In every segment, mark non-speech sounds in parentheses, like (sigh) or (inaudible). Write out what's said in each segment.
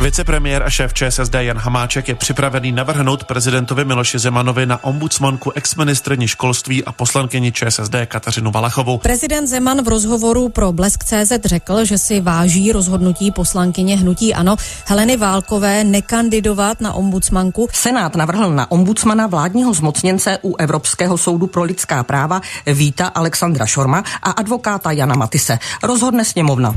Vicepremiér a šéf ČSSD Jan Hamáček je připravený navrhnout prezidentovi Miloši Zemanovi na ombudsmanku exministrní školství a poslankyni ČSSD Kateřinu Valachovou. Prezident Zeman v rozhovoru pro Blesk.cz řekl, že si váží rozhodnutí poslankyně Hnutí Ano Heleny Válkové nekandidovat na ombudsmanku. Senát navrhl na ombudsmana vládního zmocněnce u Evropského soudu pro lidská práva Víta Alexandra Šorma a advokáta Jana Matise. Rozhodne sněmovna.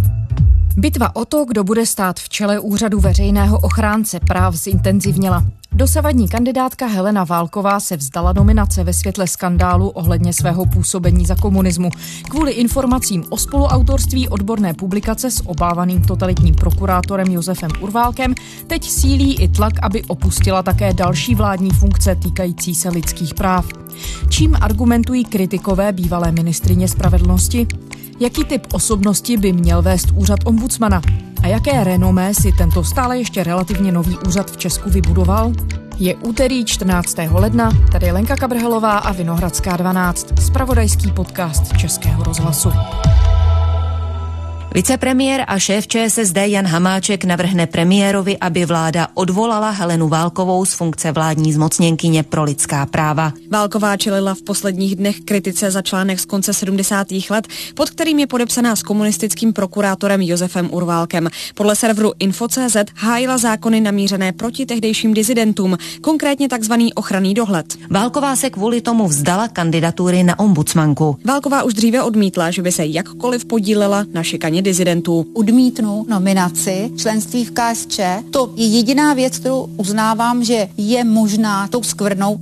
Bitva o to, kdo bude stát v čele úřadu veřejného ochránce práv zintenzivněla. Dosavadní kandidátka Helena Válková se vzdala nominace ve světle skandálu ohledně svého působení za komunismu. Kvůli informacím o spoluautorství odborné publikace s obávaným totalitním prokurátorem Josefem Urválkem teď sílí i tlak, aby opustila také další vládní funkce týkající se lidských práv. Čím argumentují kritikové bývalé ministrině spravedlnosti? Jaký typ osobnosti by měl vést úřad ombudsmana? A jaké renomé si tento stále ještě relativně nový úřad v Česku vybudoval? Je úterý 14. ledna, tady Lenka Kabrhelová a Vinohradská 12, spravodajský podcast Českého rozhlasu. Vicepremiér a šéf ČSSD Jan Hamáček navrhne premiérovi, aby vláda odvolala Helenu Válkovou z funkce vládní zmocněnkyně pro lidská práva. Válková čelila v posledních dnech kritice za článek z konce 70. let, pod kterým je podepsaná s komunistickým prokurátorem Josefem Urválkem. Podle serveru Info.cz hájila zákony namířené proti tehdejším dizidentům, konkrétně tzv. ochranný dohled. Válková se kvůli tomu vzdala kandidatury na ombudsmanku. Válková už dříve odmítla, že by se jakkoliv podílela na šikaně dizidentů. Odmítnu nominaci členství v KSČ. To je jediná věc, kterou uznávám, že je možná tou skvrnou.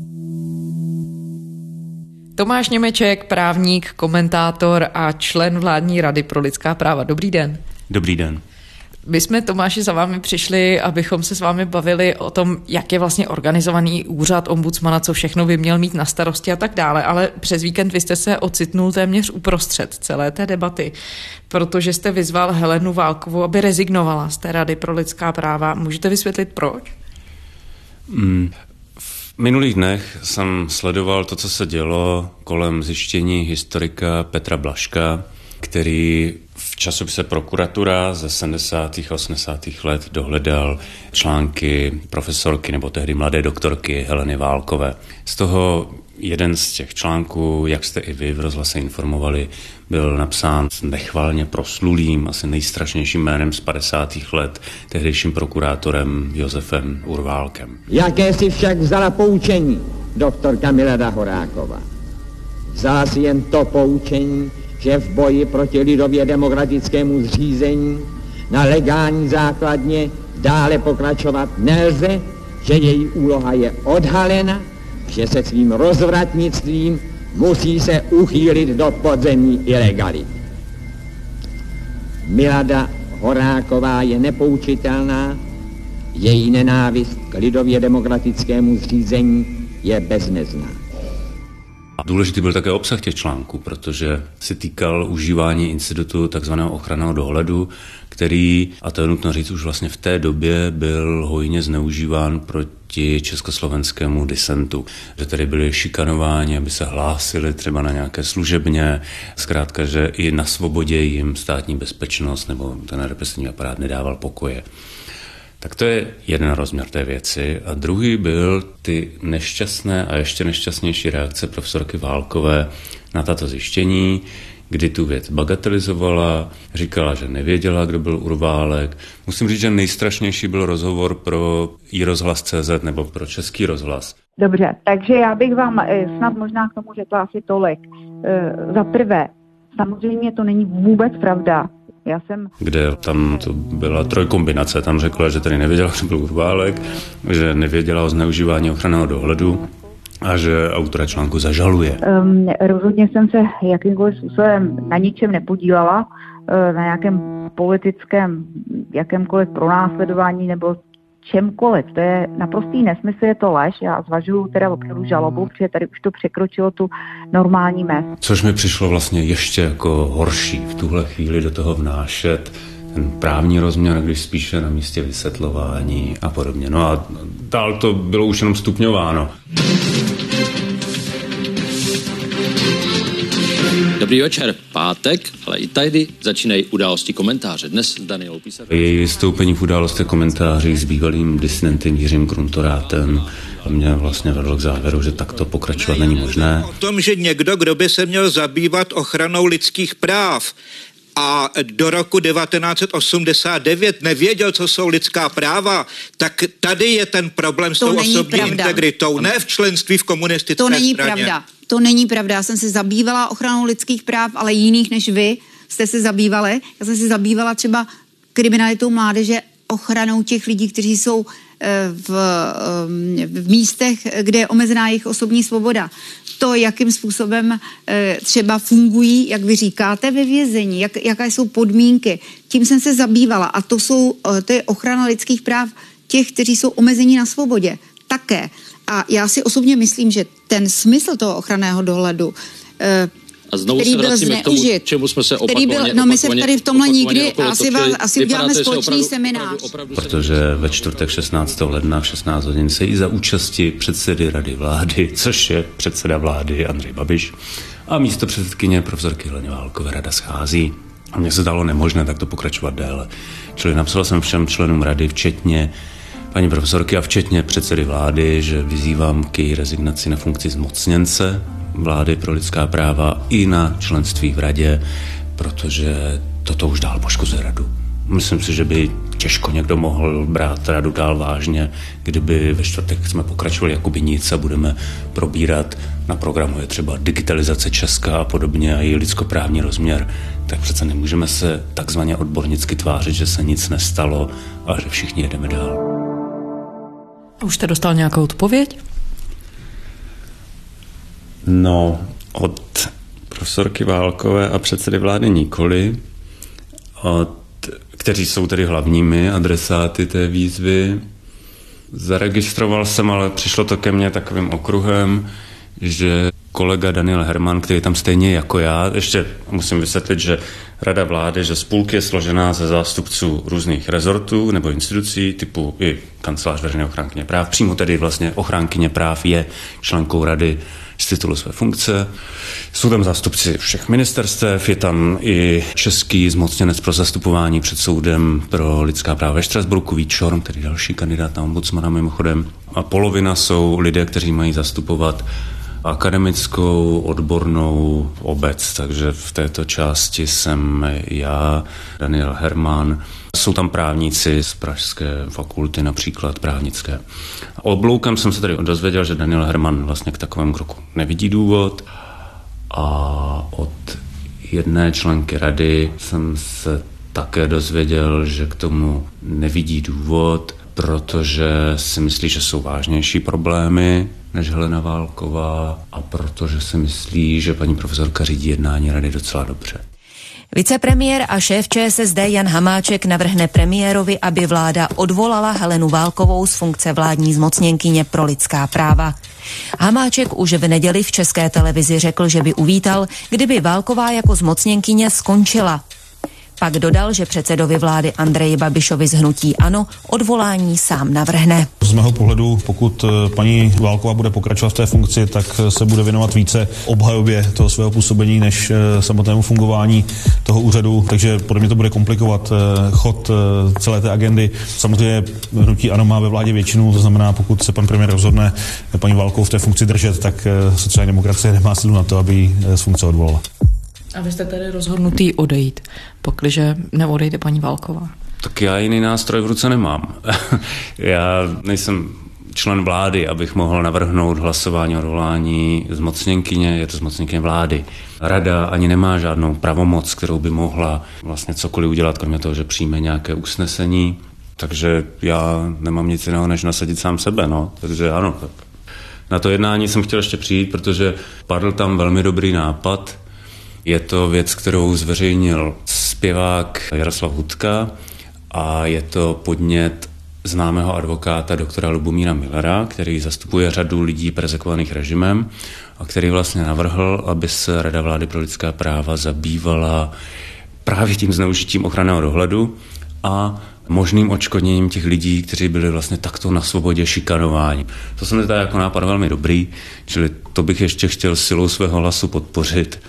Tomáš Němeček, právník, komentátor a člen vládní rady pro lidská práva. Dobrý den. Dobrý den. My jsme, Tomáši, za vámi přišli, abychom se s vámi bavili o tom, jak je vlastně organizovaný úřad ombudsmana, co všechno by měl mít na starosti a tak dále, ale přes víkend vy jste se ocitnul téměř uprostřed celé té debaty, protože jste vyzval Helenu Válkovou, aby rezignovala z té Rady pro lidská práva. Můžete vysvětlit proč? Mm, v minulých dnech jsem sledoval to, co se dělo kolem zjištění historika Petra Blaška, který časopise Prokuratura ze 70. a 80. let dohledal články profesorky nebo tehdy mladé doktorky Heleny Válkové. Z toho jeden z těch článků, jak jste i vy v rozhlase informovali, byl napsán s nechvalně proslulým, asi nejstrašnějším jménem z 50. let, tehdejším prokurátorem Josefem Urválkem. Jaké si však vzala poučení doktorka Milada Horáková? Vzala si jen to poučení, že v boji proti lidově demokratickému zřízení na legální základně dále pokračovat nelze, že její úloha je odhalena, že se svým rozvratnictvím musí se uchýlit do podzemní ilegality. Milada Horáková je nepoučitelná, její nenávist k lidově demokratickému zřízení je bezmezná. Důležitý byl také obsah těch článků, protože se týkal užívání institutu takzvaného ochranného dohledu, který, a to je nutno říct, už vlastně v té době byl hojně zneužíván proti československému disentu. Že tady byli šikanováni, aby se hlásili třeba na nějaké služebně, zkrátka, že i na svobodě jim státní bezpečnost nebo ten represivní aparát nedával pokoje. Tak to je jeden rozměr té věci. A druhý byl ty nešťastné a ještě nešťastnější reakce profesorky Válkové na tato zjištění, kdy tu věc bagatelizovala, říkala, že nevěděla, kdo byl Urválek. Musím říct, že nejstrašnější byl rozhovor pro i rozhlas CZ nebo pro Český rozhlas. Dobře, takže já bych vám eh, snad možná k tomu řekla asi tolik. Eh, za prvé, samozřejmě to není vůbec pravda, já jsem... Kde tam to byla trojkombinace. Tam řekla, že tady nevěděla, že byl Urválek, že nevěděla o zneužívání ochranného dohledu a že autora článku zažaluje. Um, rozhodně jsem se jakýmkoliv způsobem na ničem nepodílala, uh, na nějakém politickém, jakémkoliv pronásledování nebo čemkoliv. To je naprostý nesmysl, je to lež. Já zvažuju teda opravdu žalobu, protože tady už to překročilo tu normální mez. Což mi přišlo vlastně ještě jako horší v tuhle chvíli do toho vnášet ten právní rozměr, když spíše na místě vysvětlování a podobně. No a dál to bylo už jenom stupňováno. Dobrý večer, pátek, ale i tady začínají události komentáře. Dnes s Danielou Písar. Její vystoupení v události komentářích s bývalým disidentem Jiřím Kruntorátem mě vlastně vedl k závěru, že takto pokračovat není možné. O tom, že někdo, kdo by se měl zabývat ochranou lidských práv, a do roku 1989 nevěděl, co jsou lidská práva, tak tady je ten problém s To tou osobní pravda. integritou, ne v členství v komunistické To není straně. pravda. To není pravda. Já jsem se zabývala ochranou lidských práv, ale jiných než vy jste se zabývali. Já jsem se zabývala třeba kriminalitou mládeže, ochranou těch lidí, kteří jsou v, eh, v místech, kde je omezená jejich osobní svoboda. To, jakým způsobem eh, třeba fungují, jak vy říkáte, ve vězení, jak, jaké jsou podmínky. Tím jsem se zabývala a to, jsou, eh, to je ochrana lidských práv těch, kteří jsou omezení na svobodě. Také. A já si osobně myslím, že ten smysl toho ochranného dohledu eh, A znovu který se byl vracíme k tomu, zneužit, čemu jsme se opakovaně, byl, no my se tady v tomhle nikdy, asi, vás, asi uděláme společný opravdu- seminář. Protože ve čtvrtek 16. ledna v 16 hodin se i za účasti předsedy Rady vlády, což je předseda vlády Andrej Babiš, a místo předsedkyně profesorky Heleny Válkové rada schází. A mně se dalo nemožné takto pokračovat déle. Čili napsal jsem všem členům rady, včetně paní profesorky a včetně předsedy vlády, že vyzývám k její rezignaci na funkci zmocněnce vlády pro lidská práva i na členství v radě, protože toto už dál poškozuje radu. Myslím si, že by těžko někdo mohl brát radu dál vážně, kdyby ve čtvrtek jsme pokračovali jako by nic a budeme probírat na programu je třeba digitalizace Česka a podobně a její lidskoprávní rozměr, tak přece nemůžeme se takzvaně odbornicky tvářit, že se nic nestalo a že všichni jedeme dál. Už jste dostal nějakou odpověď? No, od profesorky Válkové a předsedy vlády nikoli, od, kteří jsou tedy hlavními adresáty té výzvy. Zaregistroval jsem, ale přišlo to ke mně takovým okruhem, že kolega Daniel Herman, který tam stejně jako já, ještě musím vysvětlit, že Rada vlády, že spolk je složená ze zástupců různých rezortů nebo institucí typu i kancelář veřejné ochránkyně práv. Přímo tedy vlastně ochránkyně práv je členkou rady z titulu své funkce. Jsou tam zástupci všech ministerstev, je tam i český zmocněnec pro zastupování před soudem pro lidská práva ve Štrasburku, Šorm, tedy další kandidát na ombudsmana mimochodem. A polovina jsou lidé, kteří mají zastupovat akademickou odbornou obec, takže v této části jsem já, Daniel Herman, jsou tam právníci z Pražské fakulty, například právnické. Obloukem jsem se tady dozvěděl, že Daniel Herman vlastně k takovému kroku nevidí důvod a od jedné členky rady jsem se také dozvěděl, že k tomu nevidí důvod, protože si myslí, že jsou vážnější problémy než Helena Válková a protože si myslí, že paní profesorka řídí jednání rady docela dobře. Vicepremiér a šéf ČSSD Jan Hamáček navrhne premiérovi, aby vláda odvolala Helenu Válkovou z funkce vládní zmocněnkyně pro lidská práva. Hamáček už v neděli v české televizi řekl, že by uvítal, kdyby Válková jako zmocněnkyně skončila. Pak dodal, že předsedovi vlády Andreji Babišovi z hnutí ANO odvolání sám navrhne. Z mého pohledu, pokud eh, paní Válková bude pokračovat v té funkci, tak eh, se bude věnovat více obhajobě toho svého působení než eh, samotnému fungování toho úřadu, takže podle mě to bude komplikovat chod celé té agendy. Samozřejmě hnutí ANO má ve vládě většinu, to znamená, pokud se pan premiér rozhodne paní Válkovou v té funkci držet, tak sociální demokracie nemá sílu na to, aby z funkce odvolala. A vy jste tedy rozhodnutý odejít, pokliže neodejde paní Válková. Tak já jiný nástroj v ruce nemám. (laughs) já nejsem člen vlády, abych mohl navrhnout hlasování o odvolání zmocněnkyně, je to zmocněnkyně vlády. Rada ani nemá žádnou pravomoc, kterou by mohla vlastně cokoliv udělat, kromě toho, že přijme nějaké usnesení. Takže já nemám nic jiného, než nasadit sám sebe, no. Takže ano, tak. Na to jednání jsem chtěl ještě přijít, protože padl tam velmi dobrý nápad. Je to věc, kterou zveřejnil zpěvák Jaroslav Hudka a je to podnět známého advokáta doktora Lubomíra Millera, který zastupuje řadu lidí prezekovaných režimem a který vlastně navrhl, aby se Rada vlády pro lidská práva zabývala právě tím zneužitím ochranného dohledu a možným očkodněním těch lidí, kteří byli vlastně takto na svobodě šikanováni. To se mi zdá jako nápad velmi dobrý, čili to bych ještě chtěl silou svého hlasu podpořit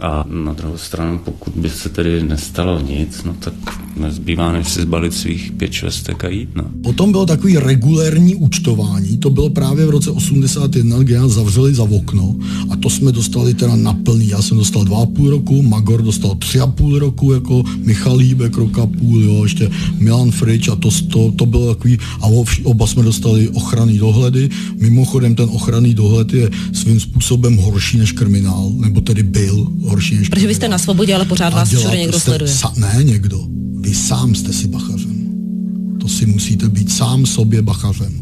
A na druhou stranu, pokud by se tedy nestalo nic, no tak nezbývá, než si zbalit svých pět švestek a jít. No. Potom bylo takový regulérní účtování, to bylo právě v roce 81, kdy nás zavřeli za okno a to jsme dostali teda na plný. Já jsem dostal dva a půl roku, Magor dostal tři a půl roku, jako Michal Líbek roka půl, jo, ještě Milan Frič a to, to, to bylo takový, a oba jsme dostali ochranný dohledy. Mimochodem ten ochranný dohled je svým způsobem horší než kriminál, nebo tedy byl horší než Protože vy jste na svobodě, ale pořád vás všude někdo sleduje. Sa, ne někdo. Vy sám jste si bachařem. To si musíte být sám sobě bachařem.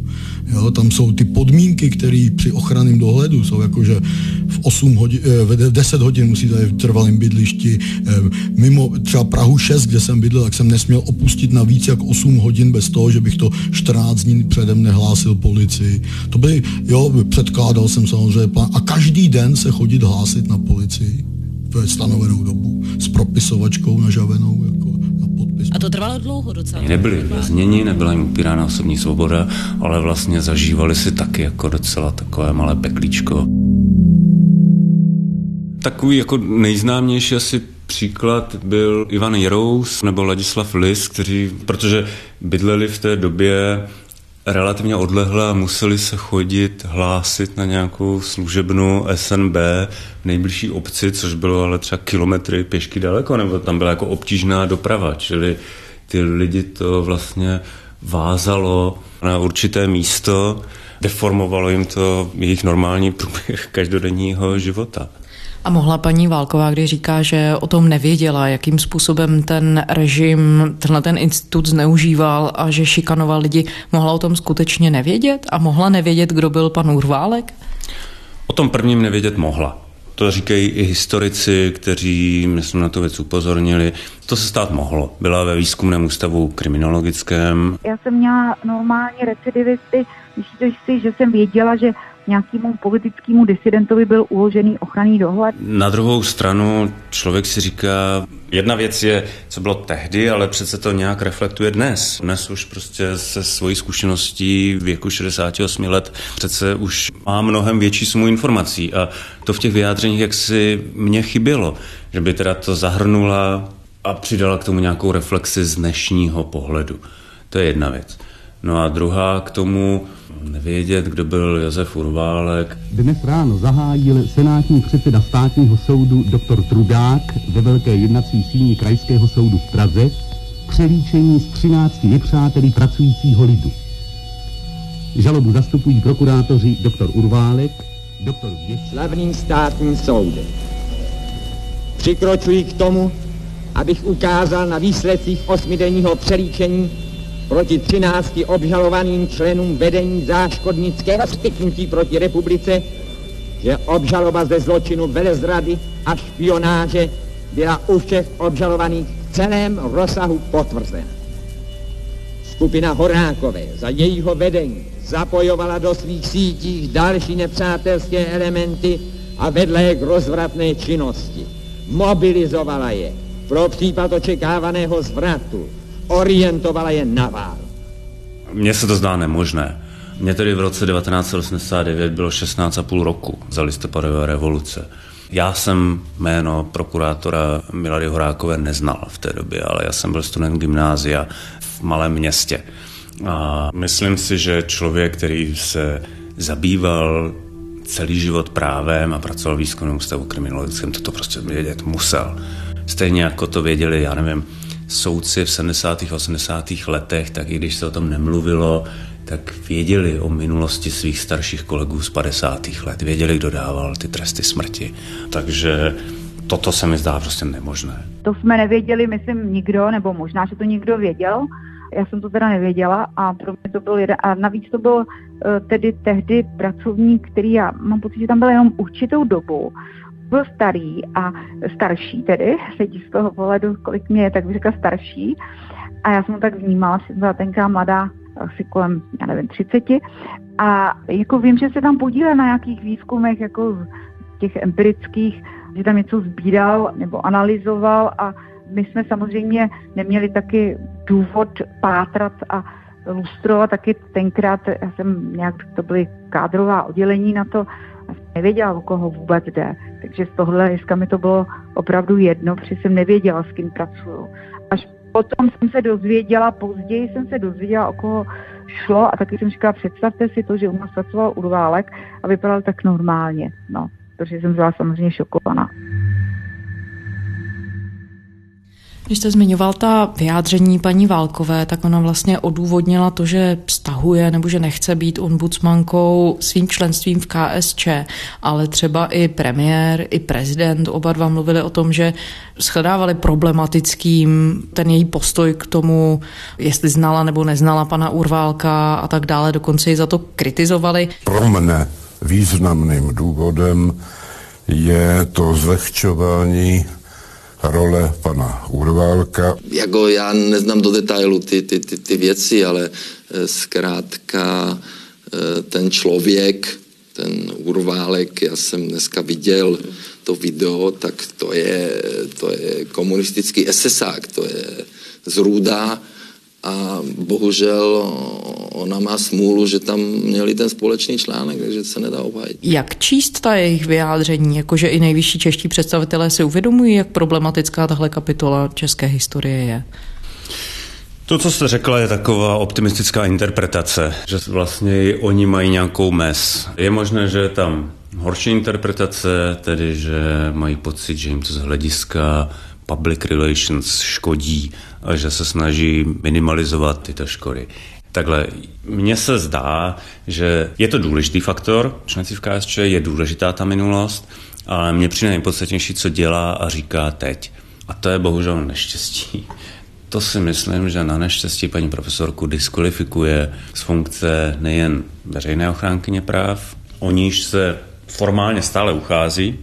Jo, tam jsou ty podmínky, které při ochranném dohledu jsou jako, že v, 8 hodin, eh, v 10 hodin musíte v trvalém bydlišti. Eh, mimo třeba Prahu 6, kde jsem bydlel, tak jsem nesměl opustit na víc jak 8 hodin bez toho, že bych to 14 dní předem nehlásil policii. To by, jo, předkládal jsem samozřejmě plán. A každý den se chodit hlásit na policii ve stanovenou dobu s propisovačkou nažavenou. Jako na podpis. A to trvalo dlouho docela. Nebyli vězněni, nebyla jim upírána osobní svoboda, ale vlastně zažívali si taky jako docela takové malé peklíčko. Takový jako nejznámější asi příklad byl Ivan Jerous nebo Ladislav Lis, kteří, protože bydleli v té době relativně odlehle a museli se chodit hlásit na nějakou služebnu SNB v nejbližší obci, což bylo ale třeba kilometry pěšky daleko, nebo tam byla jako obtížná doprava, čili ty lidi to vlastně vázalo na určité místo, deformovalo jim to jejich normální průběh (laughs) každodenního života. A mohla paní Válková, když říká, že o tom nevěděla, jakým způsobem ten režim, tenhle ten institut zneužíval a že šikanoval lidi, mohla o tom skutečně nevědět? A mohla nevědět, kdo byl pan Urválek? O tom prvním nevědět mohla. To říkají i historici, kteří, myslím, na tu věc upozornili. To se stát mohlo. Byla ve výzkumném ústavu kriminologickém. Já jsem měla normálně recidivisty, myslíte si, že jsem věděla, že nějakému politickému disidentovi byl uložený ochranný dohled. Na druhou stranu člověk si říká, jedna věc je, co bylo tehdy, ale přece to nějak reflektuje dnes. Dnes už prostě se svojí zkušeností věku 68 let přece už má mnohem větší sumu informací a to v těch vyjádřeních jak si mě chybělo, že by teda to zahrnula a přidala k tomu nějakou reflexi z dnešního pohledu. To je jedna věc. No a druhá k tomu, nevědět, kdo byl Josef Urválek. Dnes ráno zahájil senátní předseda státního soudu dr. Trudák ve velké jednací síni Krajského soudu v Praze přelíčení z 13 nepřáteli pracujícího lidu. Žalobu zastupují prokurátoři dr. Urválek, dr. Věc. Slavným státním soudem. Přikročuji k tomu, abych ukázal na výsledcích osmidenního přelíčení proti 13 obžalovaným členům vedení záškodnického styknutí proti republice, že obžaloba ze zločinu velezrady a špionáže byla u všech obžalovaných v celém rozsahu potvrzena. Skupina Horákové za jejího vedení zapojovala do svých sítí další nepřátelské elementy a vedla je k rozvratné činnosti. Mobilizovala je pro případ očekávaného zvratu, orientovala je na vál. Mně se to zdá nemožné. Mně tedy v roce 1989 bylo 16,5 roku za listopadové revoluce. Já jsem jméno prokurátora Milady Horákové neznal v té době, ale já jsem byl student gymnázia v malém městě. A myslím si, že člověk, který se zabýval celý život právem a pracoval v výzkumném ústavu kriminologickém, to prostě vědět musel. Stejně jako to věděli, já nevím, soudci v 70. a 80. letech, tak i když se o tom nemluvilo, tak věděli o minulosti svých starších kolegů z 50. let. Věděli, kdo dával ty tresty smrti. Takže toto se mi zdá prostě nemožné. To jsme nevěděli, myslím, nikdo, nebo možná, že to někdo věděl. Já jsem to teda nevěděla a pro mě to byl jeden, a navíc to byl eh, tedy tehdy pracovník, který já mám pocit, že tam byl jenom určitou dobu byl starý a starší tedy, sedí z toho pohledu, kolik mě je, tak bych řekla starší. A já jsem ho tak vnímala, jsem byla tenká mladá, asi kolem, já nevím, 30. A jako vím, že se tam podílel na nějakých výzkumech, jako těch empirických, že tam něco sbíral nebo analyzoval a my jsme samozřejmě neměli taky důvod pátrat a lustrovat taky tenkrát, já jsem nějak, to byly kádrová oddělení na to, nevěděla, o koho vůbec jde. Takže z tohle hlediska mi to bylo opravdu jedno, protože jsem nevěděla, s kým pracuju. Až potom jsem se dozvěděla, později jsem se dozvěděla, o koho šlo a taky jsem říkala, představte si to, že u nás pracoval Urválek a vypadal tak normálně. No, protože jsem byla samozřejmě šokovaná. Když jste zmiňoval ta vyjádření paní Válkové, tak ona vlastně odůvodnila to, že stahuje nebo že nechce být ombudsmankou svým členstvím v KSČ, ale třeba i premiér, i prezident, oba dva mluvili o tom, že shledávali problematickým ten její postoj k tomu, jestli znala nebo neznala pana Urválka a tak dále, dokonce ji za to kritizovali. Pro mne významným důvodem je to zlehčování role pana Urválka. Jako já neznám do detailu ty, ty, ty, ty věci, ale eh, zkrátka eh, ten člověk, ten Urválek, já jsem dneska viděl to video, tak to je, to je komunistický SSák, to je zrůda, a bohužel ona má smůlu, že tam měli ten společný článek, takže se nedá obhajit. Jak číst ta jejich vyjádření, jakože i nejvyšší čeští představitelé si uvědomují, jak problematická tahle kapitola české historie je? To, co jste řekla, je taková optimistická interpretace, že vlastně oni mají nějakou mes. Je možné, že je tam horší interpretace, tedy že mají pocit, že jim to z hlediska public relations škodí a že se snaží minimalizovat tyto škody. Takhle, mně se zdá, že je to důležitý faktor, členství v KSČ je důležitá ta minulost, ale mě přijde nejpodstatnější, co dělá a říká teď. A to je bohužel neštěstí. To si myslím, že na neštěstí paní profesorku diskvalifikuje z funkce nejen veřejné ochránkyně práv, o níž se formálně stále uchází,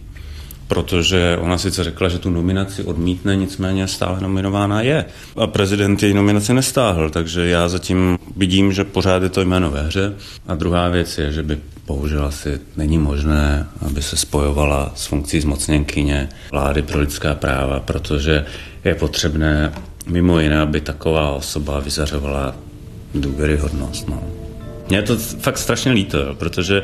protože ona sice řekla, že tu nominaci odmítne, nicméně stále nominována je. A prezident její nominaci nestáhl, takže já zatím vidím, že pořád je to jméno ve hře. A druhá věc je, že by bohužel asi není možné, aby se spojovala s funkcí zmocněnkyně vlády pro lidská práva, protože je potřebné mimo jiné, aby taková osoba vyzařovala důvěryhodnost. No. Mně je to fakt strašně líto, protože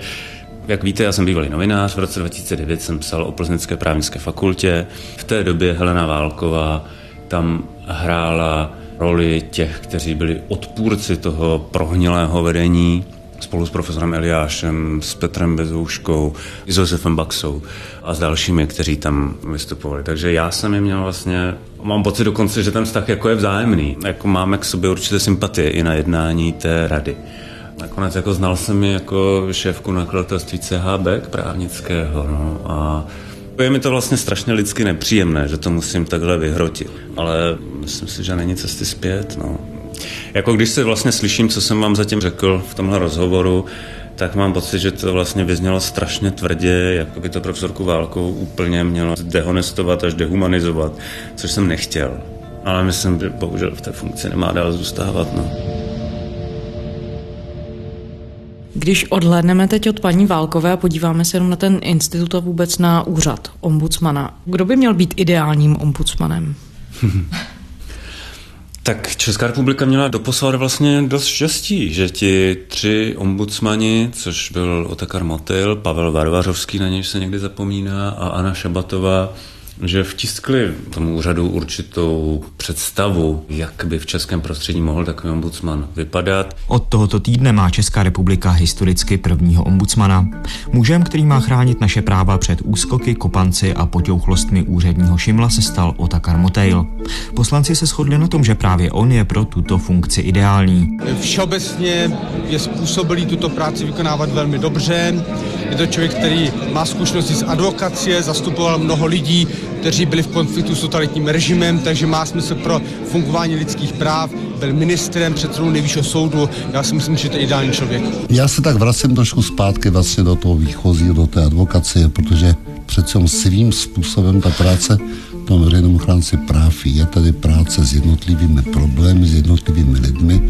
jak víte, já jsem bývalý novinář, v roce 2009 jsem psal o Plzeňské právnické fakultě. V té době Helena Válková tam hrála roli těch, kteří byli odpůrci toho prohnilého vedení spolu s profesorem Eliášem, s Petrem Bezouškou, s Josefem Baxou a s dalšími, kteří tam vystupovali. Takže já jsem je měl vlastně, mám pocit dokonce, že ten vztah jako je vzájemný. Jako máme k sobě určité sympatie i na jednání té rady. Nakonec jako znal jsem ji jako šéfku nakladatelství CHB právnického no, a je mi to vlastně strašně lidsky nepříjemné, že to musím takhle vyhrotit, ale myslím si, že není cesty zpět. No. Jako když se vlastně slyším, co jsem vám zatím řekl v tomhle rozhovoru, tak mám pocit, že to vlastně vyznělo strašně tvrdě, jako by to profesorku Válkou úplně mělo dehonestovat až dehumanizovat, což jsem nechtěl. Ale myslím, že bohužel v té funkci nemá dál zůstávat. No. Když odhlédneme teď od paní Válkové a podíváme se jenom na ten institut a vůbec na úřad ombudsmana, kdo by měl být ideálním ombudsmanem? (laughs) Tak Česká republika měla doposovat vlastně dost štěstí, že ti tři ombudsmani, což byl Otakar Motyl, Pavel Varvařovský, na něj se někdy zapomíná, a Anna Šabatová, že vtiskli tomu úřadu určitou představu, jak by v českém prostředí mohl takový ombudsman vypadat. Od tohoto týdne má Česká republika historicky prvního ombudsmana. Mužem, který má chránit naše práva před úskoky, kopanci a potěuchlostmi úředního šimla se stal Otakar Motejl. Poslanci se shodli na tom, že právě on je pro tuto funkci ideální. Všeobecně je způsobilý tuto práci vykonávat velmi dobře. Je to člověk, který má zkušenosti z advokacie, zastupoval mnoho lidí, kteří byli v konfliktu s totalitním režimem, takže má smysl pro fungování lidských práv, byl ministrem, předsedou nejvyššího soudu. Já si myslím, že to je ideální člověk. Já se tak vracím trošku zpátky vlastně do toho výchozí, do té advokacie, protože přece svým způsobem ta práce tom veřejném ochránci práv je tady práce s jednotlivými problémy, s jednotlivými lidmi.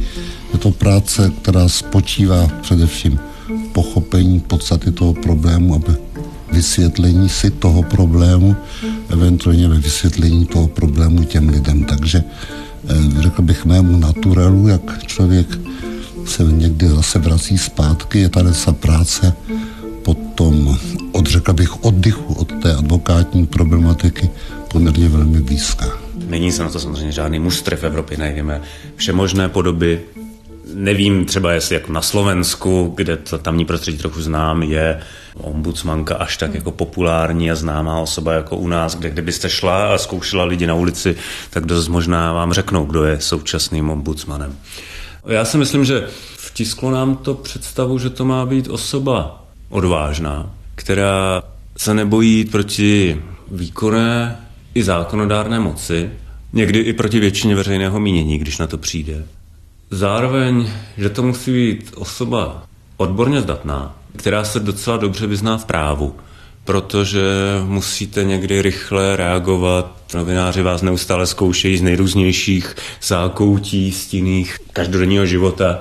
Je to práce, která spočívá především pochopení podstaty toho problému, aby vysvětlení si toho problému, eventuálně ve vysvětlení toho problému těm lidem. Takže eh, řekl bych mému naturelu, jak člověk se někdy zase vrací zpátky, je tady ta práce potom od, řekl bych, oddychu od té advokátní problematiky poměrně velmi blízká. Není se na to samozřejmě žádný mustr v Evropě, najdeme všemožné podoby. Nevím třeba, jestli jako na Slovensku, kde to tamní prostředí trochu znám, je ombudsmanka až tak jako populární a známá osoba jako u nás, kde kdybyste šla a zkoušela lidi na ulici, tak dost možná vám řeknou, kdo je současným ombudsmanem. Já si myslím, že vtisklo nám to představu, že to má být osoba odvážná, která se nebojí proti výkonné i zákonodárné moci, někdy i proti většině veřejného mínění, když na to přijde. Zároveň, že to musí být osoba odborně zdatná, která se docela dobře vyzná v právu, protože musíte někdy rychle reagovat. Novináři vás neustále zkoušejí z nejrůznějších zákoutí, stinných každodenního života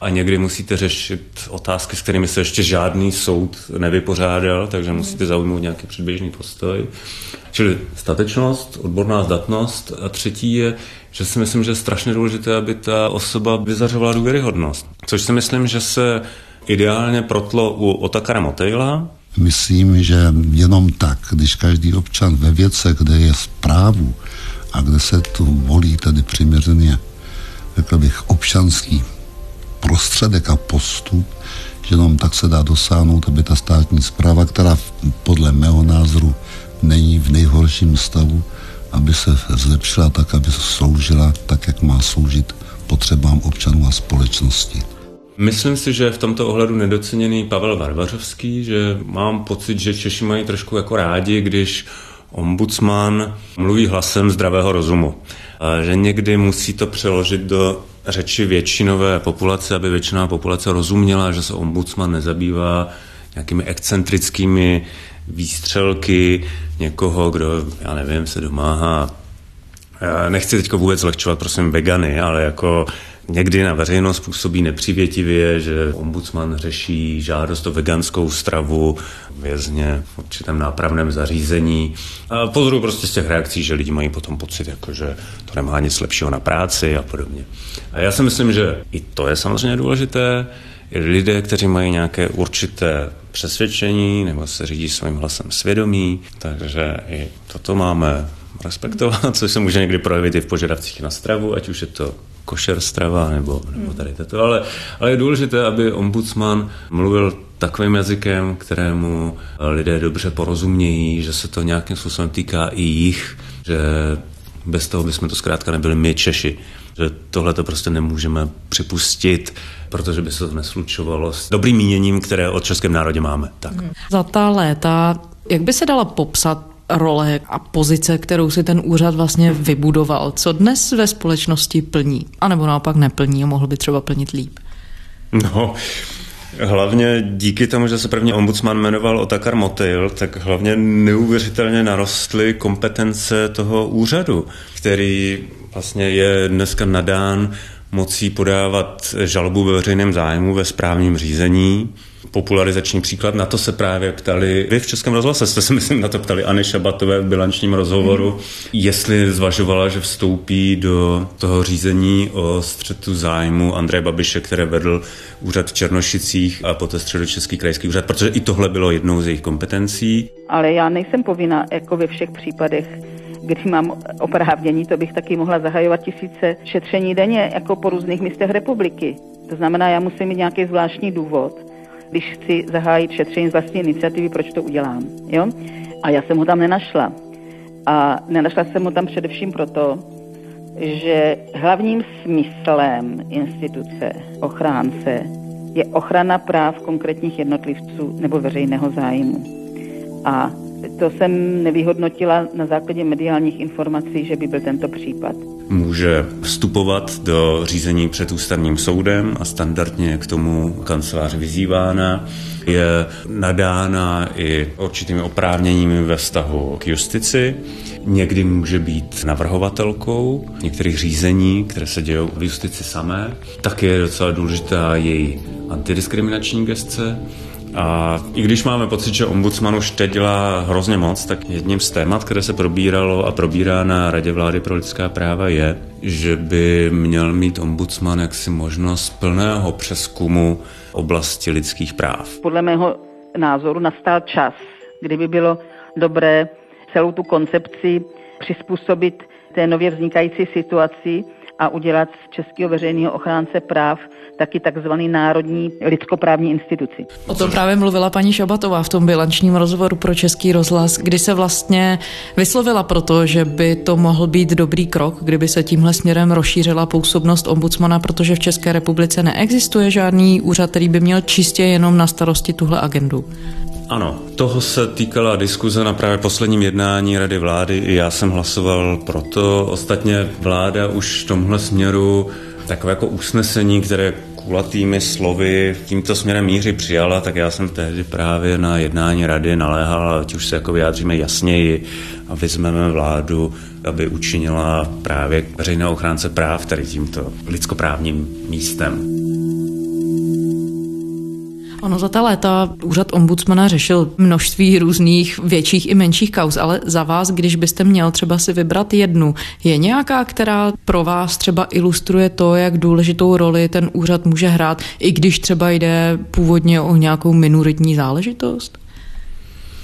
a někdy musíte řešit otázky, s kterými se ještě žádný soud nevypořádal, takže musíte zaujmout nějaký předběžný postoj. Čili statečnost, odborná zdatnost a třetí je, že si myslím, že je strašně důležité, aby ta osoba vyzařovala důvěryhodnost. Což si myslím, že se ideálně protlo u Otakara Motejla. Myslím, že jenom tak, když každý občan ve věce, kde je zprávu a kde se tu volí tedy přiměřeně, řekl bych, občanský prostředek a postup, že jenom tak se dá dosáhnout, aby ta státní zpráva, která podle mého názoru není v nejhorším stavu, aby se zlepšila tak, aby sloužila tak, jak má sloužit potřebám občanů a společnosti. Myslím si, že v tomto ohledu nedoceněný Pavel Varvařovský, že mám pocit, že Češi mají trošku jako rádi, když ombudsman mluví hlasem zdravého rozumu. Že někdy musí to přeložit do řeči většinové populace, aby většinová populace rozuměla, že se ombudsman nezabývá nějakými excentrickými výstřelky někoho, kdo, já nevím, se domáhá. Já nechci teď vůbec zlehčovat, prosím, vegany, ale jako někdy na veřejnost působí nepřivětivě, že ombudsman řeší žádost o veganskou stravu vězně v určitém nápravném zařízení. A pozoruju prostě z těch reakcí, že lidi mají potom pocit, jako, že to nemá nic lepšího na práci a podobně. A já si myslím, že i to je samozřejmě důležité. Lidé, kteří mají nějaké určité přesvědčení nebo se řídí svým hlasem svědomí, takže i toto máme respektovat, (laughs) což se může někdy projevit i v požadavcích na stravu, ať už je to košer strava nebo, nebo tady toto. Ale, ale je důležité, aby ombudsman mluvil takovým jazykem, kterému lidé dobře porozumějí, že se to nějakým způsobem týká i jich, že bez toho bychom to zkrátka nebyli my Češi. Že tohle to prostě nemůžeme připustit, protože by se to neslučovalo s dobrým míněním, které od českém národě máme. Tak. Za ta léta, jak by se dala popsat role a pozice, kterou si ten úřad vlastně vybudoval, co dnes ve společnosti plní, anebo naopak neplní a mohl by třeba plnit líp? No, Hlavně díky tomu, že se první ombudsman jmenoval Otakar Motyl, tak hlavně neuvěřitelně narostly kompetence toho úřadu, který vlastně je dneska nadán mocí podávat žalobu ve veřejném zájmu ve správním řízení, popularizační příklad. Na to se právě ptali vy v Českém rozhlase, jste se (laughs) myslím na to ptali Anny Šabatové v bilančním rozhovoru, mm. jestli zvažovala, že vstoupí do toho řízení o střetu zájmu Andreje Babiše, které vedl úřad v Černošicích a poté středočeský krajský úřad, protože i tohle bylo jednou z jejich kompetencí. Ale já nejsem povinna, jako ve všech případech, když mám oprávnění, to bych taky mohla zahajovat tisíce šetření denně, jako po různých místech republiky. To znamená, já musím mít nějaký zvláštní důvod když chci zahájit šetření z vlastní iniciativy, proč to udělám. Jo? A já jsem ho tam nenašla. A nenašla jsem ho tam především proto, že hlavním smyslem instituce ochránce je ochrana práv konkrétních jednotlivců nebo veřejného zájmu. A to jsem nevyhodnotila na základě mediálních informací, že by byl tento případ může vstupovat do řízení před ústavním soudem a standardně k tomu kancelář vyzývána. Je nadána i určitými oprávněními ve vztahu k justici. Někdy může být navrhovatelkou některých řízení, které se dějí v justici samé. Tak je docela důležitá její antidiskriminační gestce a i když máme pocit, že ombudsman už teď dělá hrozně moc, tak jedním z témat, které se probíralo a probírá na Radě vlády pro lidská práva je, že by měl mít ombudsman jaksi možnost plného přeskumu oblasti lidských práv. Podle mého názoru nastal čas, kdyby bylo dobré celou tu koncepci přizpůsobit té nově vznikající situaci a udělat z Českého veřejného ochránce práv taky takzvaný národní lidskoprávní instituci. O tom právě mluvila paní Šabatová v tom bilančním rozhovoru pro Český rozhlas, kdy se vlastně vyslovila proto, že by to mohl být dobrý krok, kdyby se tímhle směrem rozšířila působnost ombudsmana, protože v České republice neexistuje žádný úřad, který by měl čistě jenom na starosti tuhle agendu. Ano, toho se týkala diskuze na právě posledním jednání Rady vlády. I já jsem hlasoval proto. Ostatně vláda už v tomhle směru takové jako usnesení, které kulatými slovy tímto směrem míři přijala, tak já jsem tehdy právě na jednání rady naléhal, ať už se jako vyjádříme jasněji a vyzmeme vládu, aby učinila právě veřejného ochránce práv tady tímto lidskoprávním místem. Ono za ta léta úřad ombudsmana řešil množství různých větších i menších kauz, ale za vás, když byste měl třeba si vybrat jednu, je nějaká, která pro vás třeba ilustruje to, jak důležitou roli ten úřad může hrát, i když třeba jde původně o nějakou minoritní záležitost?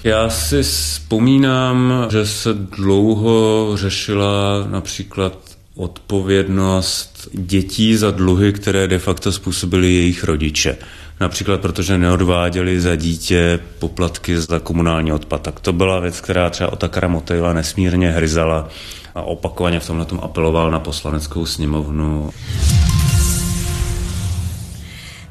Já si vzpomínám, že se dlouho řešila například odpovědnost dětí za dluhy, které de facto způsobili jejich rodiče například protože neodváděli za dítě poplatky za komunální odpad. Tak to byla věc, která třeba Otakara Motejla nesmírně hryzala a opakovaně v tomhle apeloval na poslaneckou sněmovnu.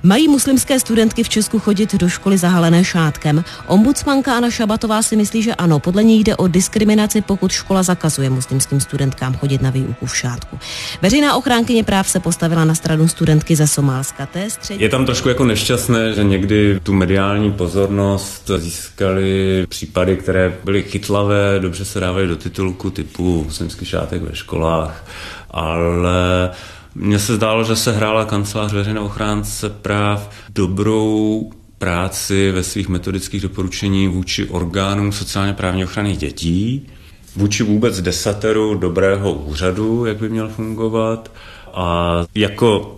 Mají muslimské studentky v Česku chodit do školy zahalené šátkem? Ombudsmanka Anna Šabatová si myslí, že ano. Podle ní jde o diskriminaci, pokud škola zakazuje muslimským studentkám chodit na výuku v šátku. Veřejná ochránkyně práv se postavila na stranu studentky ze Somálska. Té střední... Je tam trošku jako nešťastné, že někdy tu mediální pozornost získaly případy, které byly chytlavé, dobře se dávají do titulku typu muslimský šátek ve školách, ale mně se zdálo, že se hrála kancelář veřejného ochránce práv dobrou práci ve svých metodických doporučení vůči orgánům sociálně právní ochrany dětí, vůči vůbec desateru dobrého úřadu, jak by měl fungovat. A jako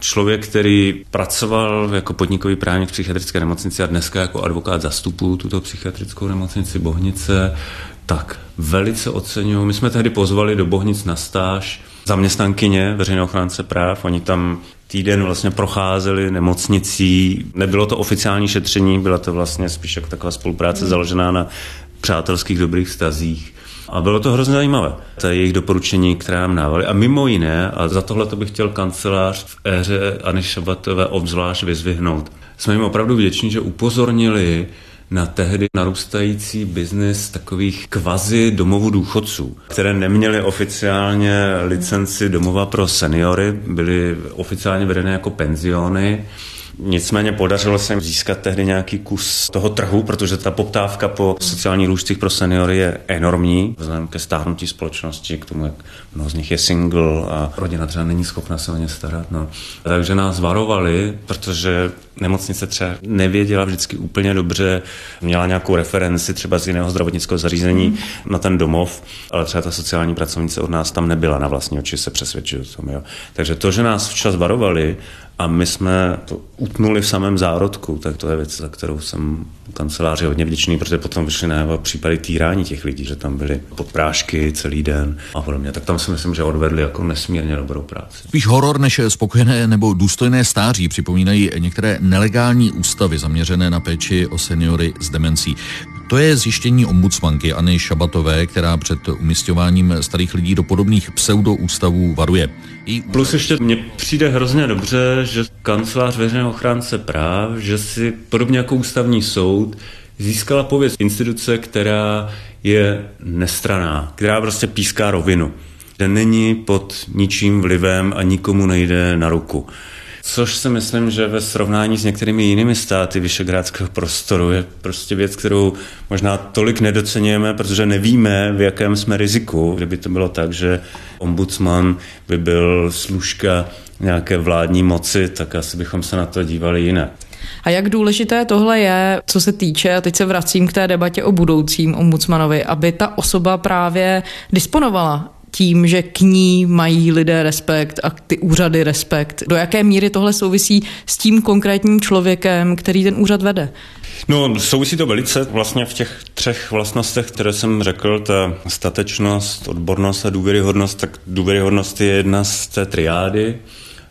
člověk, který pracoval jako podnikový právník v psychiatrické nemocnici a dneska jako advokát zastupu tuto psychiatrickou nemocnici Bohnice, tak velice oceňuji. My jsme tehdy pozvali do Bohnic na stáž zaměstnankyně veřejného ochránce práv. Oni tam týden vlastně procházeli nemocnicí. Nebylo to oficiální šetření, byla to vlastně spíš jako taková spolupráce mm. založená na přátelských dobrých vztazích. A bylo to hrozně zajímavé, to je jejich doporučení, které nám dávali. A mimo jiné, a za tohle to bych chtěl kancelář v éře Ani Šabatové obzvlášť vyzvihnout. Jsme jim opravdu vděční, že upozornili na tehdy narůstající biznis takových kvazi domovů důchodců, které neměly oficiálně licenci domova pro seniory, byly oficiálně vedené jako penziony Nicméně podařilo se jim získat tehdy nějaký kus toho trhu, protože ta poptávka po sociálních lůžcích pro seniory je enormní, vzhledem ke stárnutí společnosti, k tomu, jak mnoho z nich je single a rodina třeba není schopna se o ně starat. No. Takže nás varovali, protože nemocnice třeba nevěděla vždycky úplně dobře, měla nějakou referenci třeba z jiného zdravotnického zařízení mm. na ten domov, ale třeba ta sociální pracovnice od nás tam nebyla na vlastní oči, se přesvědčit o tom. Jo. Takže to, že nás včas varovali a my jsme to utnuli v samém zárodku, tak to je věc, za kterou jsem kanceláři hodně vděčný, protože potom vyšly na případy týrání těch lidí, že tam byly podprášky celý den a podobně. Tak tam si myslím, že odvedli jako nesmírně dobrou práci. Spíš horor než spokojené nebo důstojné stáří připomínají některé nelegální ústavy zaměřené na péči o seniory s demencí. To je zjištění ombudsmanky Anny Šabatové, která před umistováním starých lidí do podobných pseudoústavů varuje. I... Plus ještě mně přijde hrozně dobře, že kancelář veřejného ochránce práv, že si podobně jako ústavní soud získala pověst instituce, která je nestraná, která prostě píská rovinu, že není pod ničím vlivem a nikomu nejde na ruku. Což si myslím, že ve srovnání s některými jinými státy Vyšegrádského prostoru je prostě věc, kterou možná tolik nedocenujeme, protože nevíme, v jakém jsme riziku. Kdyby to bylo tak, že ombudsman by byl služka nějaké vládní moci, tak asi bychom se na to dívali jinak. A jak důležité tohle je, co se týče, a teď se vracím k té debatě o budoucím ombudsmanovi, aby ta osoba právě disponovala tím, že k ní mají lidé respekt a ty úřady respekt. Do jaké míry tohle souvisí s tím konkrétním člověkem, který ten úřad vede? No, souvisí to velice vlastně v těch třech vlastnostech, které jsem řekl, ta statečnost, odbornost a důvěryhodnost, tak důvěryhodnost je jedna z té triády.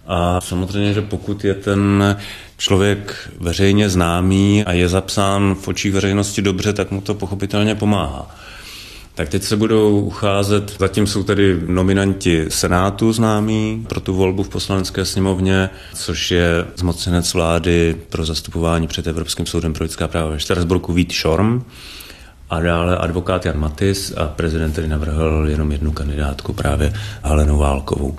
A samozřejmě, že pokud je ten člověk veřejně známý a je zapsán v očích veřejnosti dobře, tak mu to pochopitelně pomáhá. Tak teď se budou ucházet, zatím jsou tady nominanti Senátu známí pro tu volbu v poslanecké sněmovně, což je zmocněnec vlády pro zastupování před Evropským soudem pro lidská práva ve Štrasburku Vít Šorm a dále advokát Jan Matis a prezident tedy navrhl jenom jednu kandidátku právě Halenu Válkovou.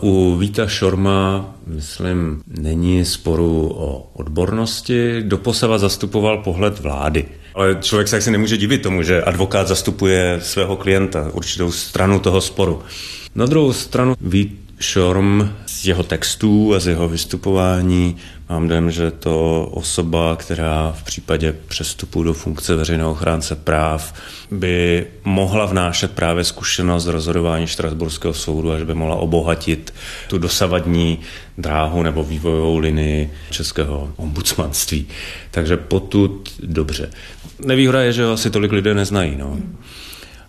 U Víta Šorma, myslím, není sporu o odbornosti. Doposava zastupoval pohled vlády. Ale člověk se asi nemůže divit tomu, že advokát zastupuje svého klienta, určitou stranu toho sporu. Na druhou stranu Vít Šorm z jeho textů a z jeho vystupování mám dojem, že to osoba, která v případě přestupu do funkce veřejného ochránce práv by mohla vnášet právě zkušenost rozhodování Štrasburského soudu, až by mohla obohatit tu dosavadní dráhu nebo vývojovou linii českého ombudsmanství. Takže potud dobře. Nevýhoda je, že ho asi tolik lidé neznají. No.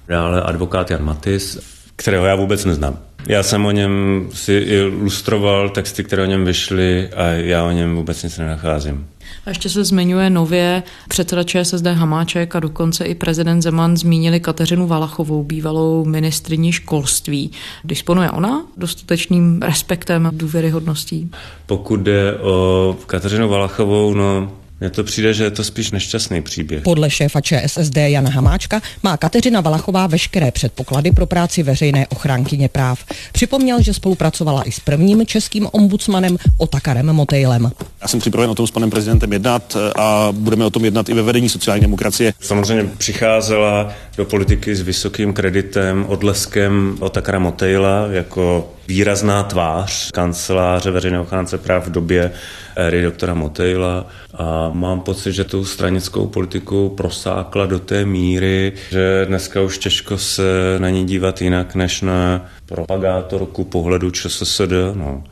Dále advokát Jan Matis, kterého já vůbec neznám. Já jsem o něm si ilustroval texty, které o něm vyšly a já o něm vůbec nic nenacházím. A ještě se zmiňuje nově předseda ČSSD Hamáček a dokonce i prezident Zeman zmínili Kateřinu Valachovou, bývalou ministriní školství. Disponuje ona dostatečným respektem, důvěryhodností? Pokud jde o Kateřinu Valachovou, no mně to přijde, že je to spíš nešťastný příběh. Podle šéfa ČSSD Jana Hamáčka má Kateřina Valachová veškeré předpoklady pro práci veřejné ochránkyně práv. Připomněl, že spolupracovala i s prvním českým ombudsmanem Otakarem Motejlem. Já jsem připraven o tom s panem prezidentem jednat eh, a budeme o tom jednat i ve vedení sociální demokracie. Samozřejmě přicházela do politiky s vysokým kreditem, odleskem Otakara Motejla jako výrazná tvář kanceláře veřejného ochránce práv v době éry doktora Motejla a mám pocit, že tou stranickou politiku prosákla do té míry, že dneska už těžko se na ní dívat jinak než na propagátorku pohledu ČSSD. No.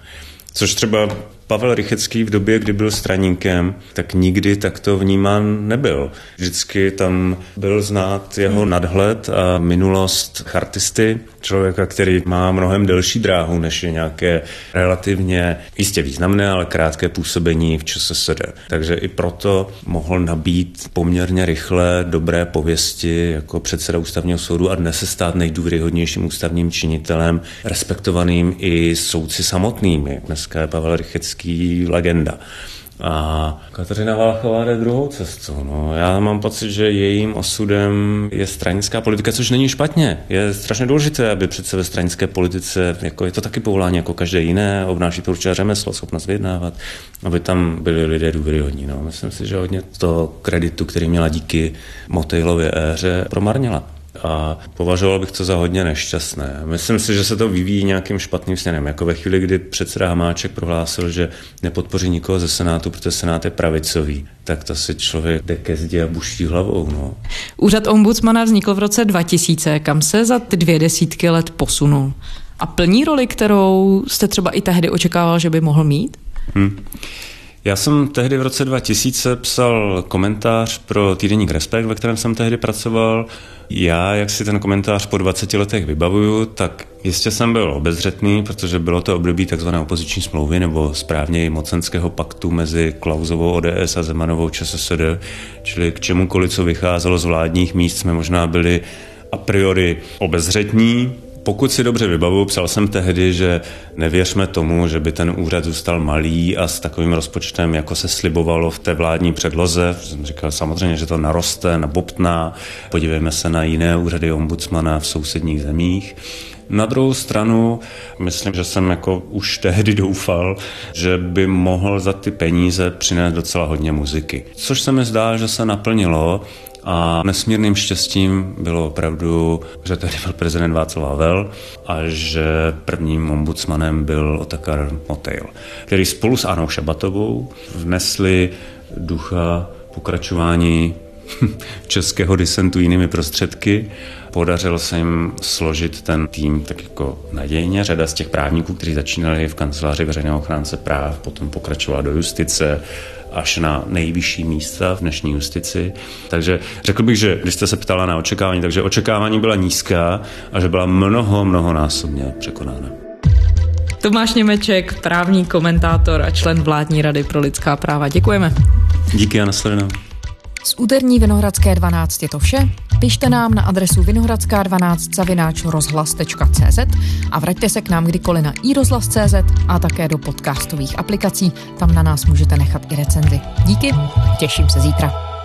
Což třeba Pavel Rychecký v době, kdy byl straníkem, tak nikdy takto vnímán nebyl. Vždycky tam byl znát jeho nadhled a minulost chartisty, člověka, který má mnohem delší dráhu, než je nějaké relativně jistě významné, ale krátké působení v ČSSD. Takže i proto mohl nabít poměrně rychle dobré pověsti jako předseda ústavního soudu a dnes se stát nejdůvěryhodnějším ústavním činitelem, respektovaným i soudci samotnými. Dneska je Pavel Rychecký legenda. A Kateřina Valachová jde druhou cestou. No. Já mám pocit, že jejím osudem je stranická politika, což není špatně. Je strašně důležité, aby přece ve stranické politice, jako je to taky povolání jako každé jiné, obnáší to určitě řemeslo, schopnost vyjednávat, aby tam byli lidé důvěryhodní. No. Myslím si, že hodně to kreditu, který měla díky Motejlově éře, promarnila a považoval bych to za hodně nešťastné. Myslím si, že se to vyvíjí nějakým špatným směrem. Jako ve chvíli, kdy předseda Hamáček prohlásil, že nepodpoří nikoho ze Senátu, protože Senát je pravicový, tak to si člověk jde ke zdi a buští hlavou. No. Úřad ombudsmana vznikl v roce 2000, kam se za ty dvě desítky let posunul. A plní roli, kterou jste třeba i tehdy očekával, že by mohl mít? Hmm. Já jsem tehdy v roce 2000 psal komentář pro týdeník Respekt, ve kterém jsem tehdy pracoval. Já, jak si ten komentář po 20 letech vybavuju, tak jistě jsem byl obezřetný, protože bylo to období tzv. opoziční smlouvy nebo správně mocenského paktu mezi Klauzovou ODS a Zemanovou ČSSD, čili k čemukoliv, co vycházelo z vládních míst, jsme možná byli a priori obezřetní, pokud si dobře vybavuju, psal jsem tehdy, že nevěřme tomu, že by ten úřad zůstal malý a s takovým rozpočtem, jako se slibovalo v té vládní předloze. Jsem říkal samozřejmě, že to naroste, nabobtná. Podívejme se na jiné úřady ombudsmana v sousedních zemích. Na druhou stranu, myslím, že jsem jako už tehdy doufal, že by mohl za ty peníze přinést docela hodně muziky. Což se mi zdá, že se naplnilo a nesmírným štěstím bylo opravdu, že tady byl prezident Václav Havel a že prvním ombudsmanem byl Otakar Motejl, který spolu s Anou Šabatovou vnesli ducha pokračování (laughs) českého disentu jinými prostředky. Podařilo se jim složit ten tým tak jako nadějně. Řada z těch právníků, kteří začínali v kanceláři veřejného ochránce práv, potom pokračovala do justice, až na nejvyšší místa v dnešní justici. Takže řekl bych, že když jste se ptala na očekávání, takže očekávání byla nízká a že byla mnoho, mnohonásobně překonána. Tomáš Němeček, právní komentátor a člen vládní rady pro lidská práva. Děkujeme. Díky a nasledanou. Z úterní Vinohradské 12 je to vše. Pište nám na adresu vinohradská12 zavináč rozhlas.cz a vraťte se k nám kdykoliv na iRozhlas.cz a také do podcastových aplikací. Tam na nás můžete nechat i recenzi. Díky, těším se zítra.